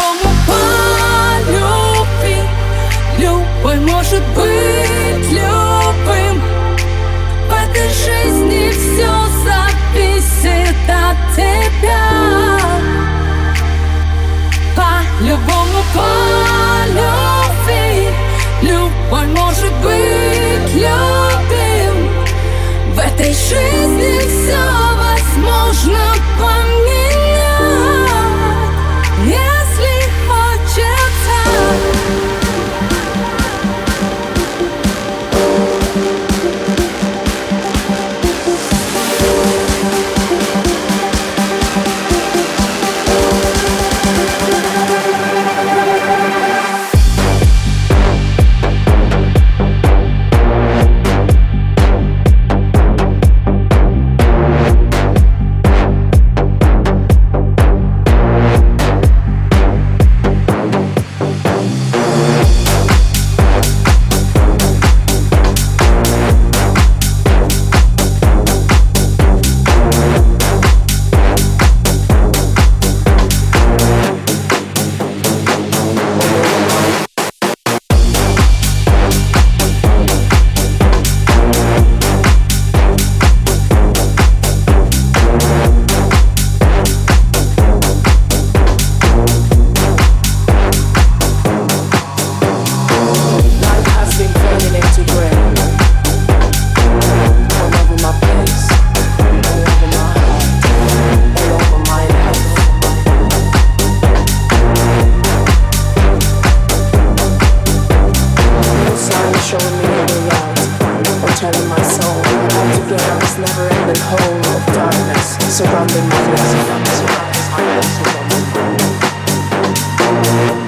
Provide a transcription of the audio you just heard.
Кому полюби, любой может быть любым. В этой жизни все зависит от тебя. soul altogether this never-ending hole of darkness surrounding my life.